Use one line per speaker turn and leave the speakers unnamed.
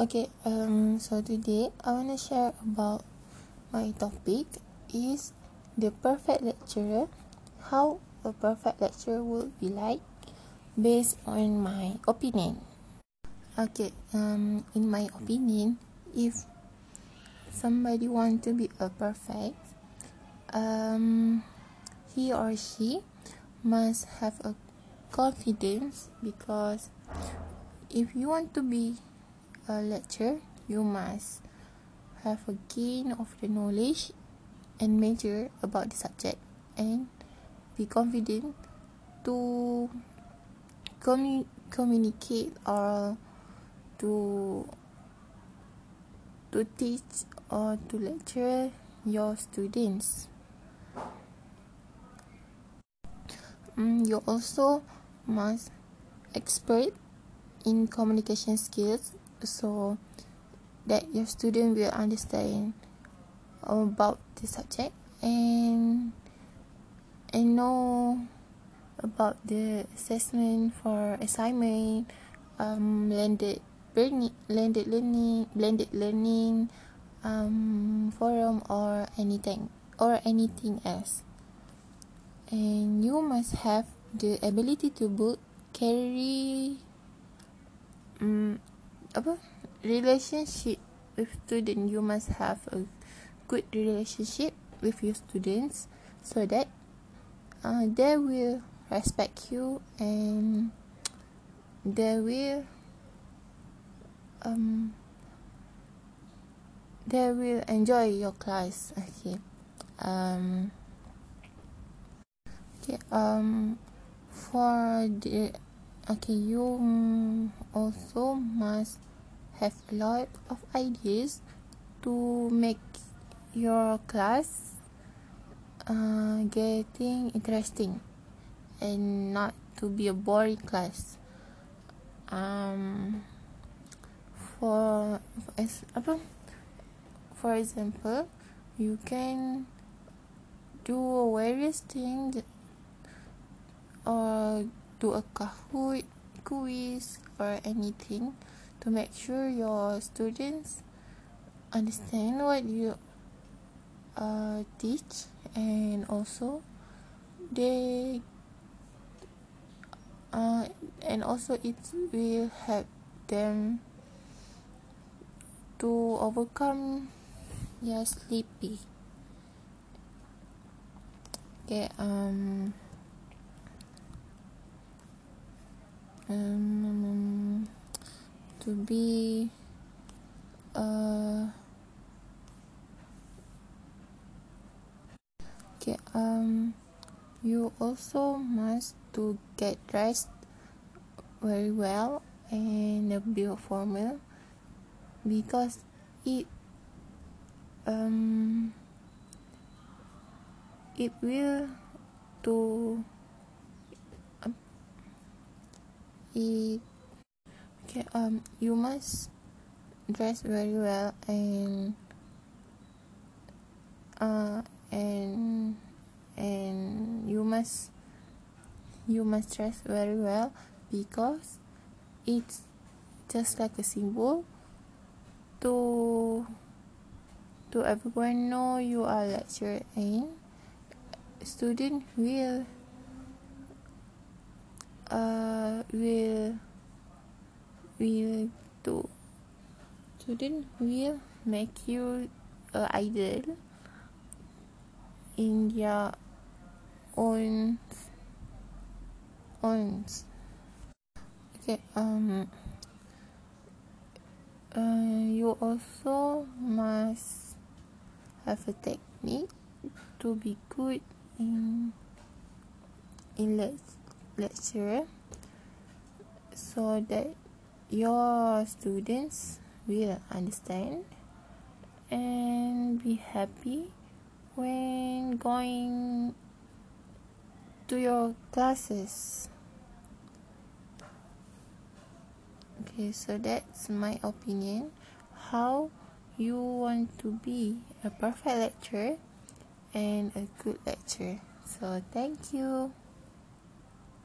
Okay, um, so today I want to share about my topic is the perfect lecturer. How a perfect lecturer would be like based on my opinion. Okay, um, in my opinion, if somebody want to be a perfect, um, he or she must have a confidence because if you want to be a lecturer, you must have a gain of the knowledge and major about the subject and be confident to commu- communicate or to to teach or to lecture your students. Mm, you also must expert in communication skills so that your student will understand about the subject and and know about the assessment for assignment um blended learning blended learning blended learning um forum or anything or anything else. And you must have the ability to book carry um apa? Relationship with student. You must have a good relationship with your students so that uh, they will respect you and they will um they will enjoy your class. Okay. Um okay um for the okay you also must have a lot of ideas to make your class uh, getting interesting and not to be a boring class. Um for as for example you can do various things or do a Kahoot quiz or anything to make sure your students understand what you uh, teach and also they uh, and also it will help them to overcome their sleepy. Okay um um, to be uh, okay um you also must to get dressed very well and be formal because it um it will to it okay um you must dress very well and uh and and you must you must dress very well because it's just like a symbol to to everyone know you are lecturer and student will uh, will will to student will make you a idol in your own own. Okay um uh, you also must have a technique to be good in in let's lecturer so that your students will understand and be happy when going to your classes. Okay, so that's my opinion. How you want to be a perfect lecturer and a good lecturer. So, thank you.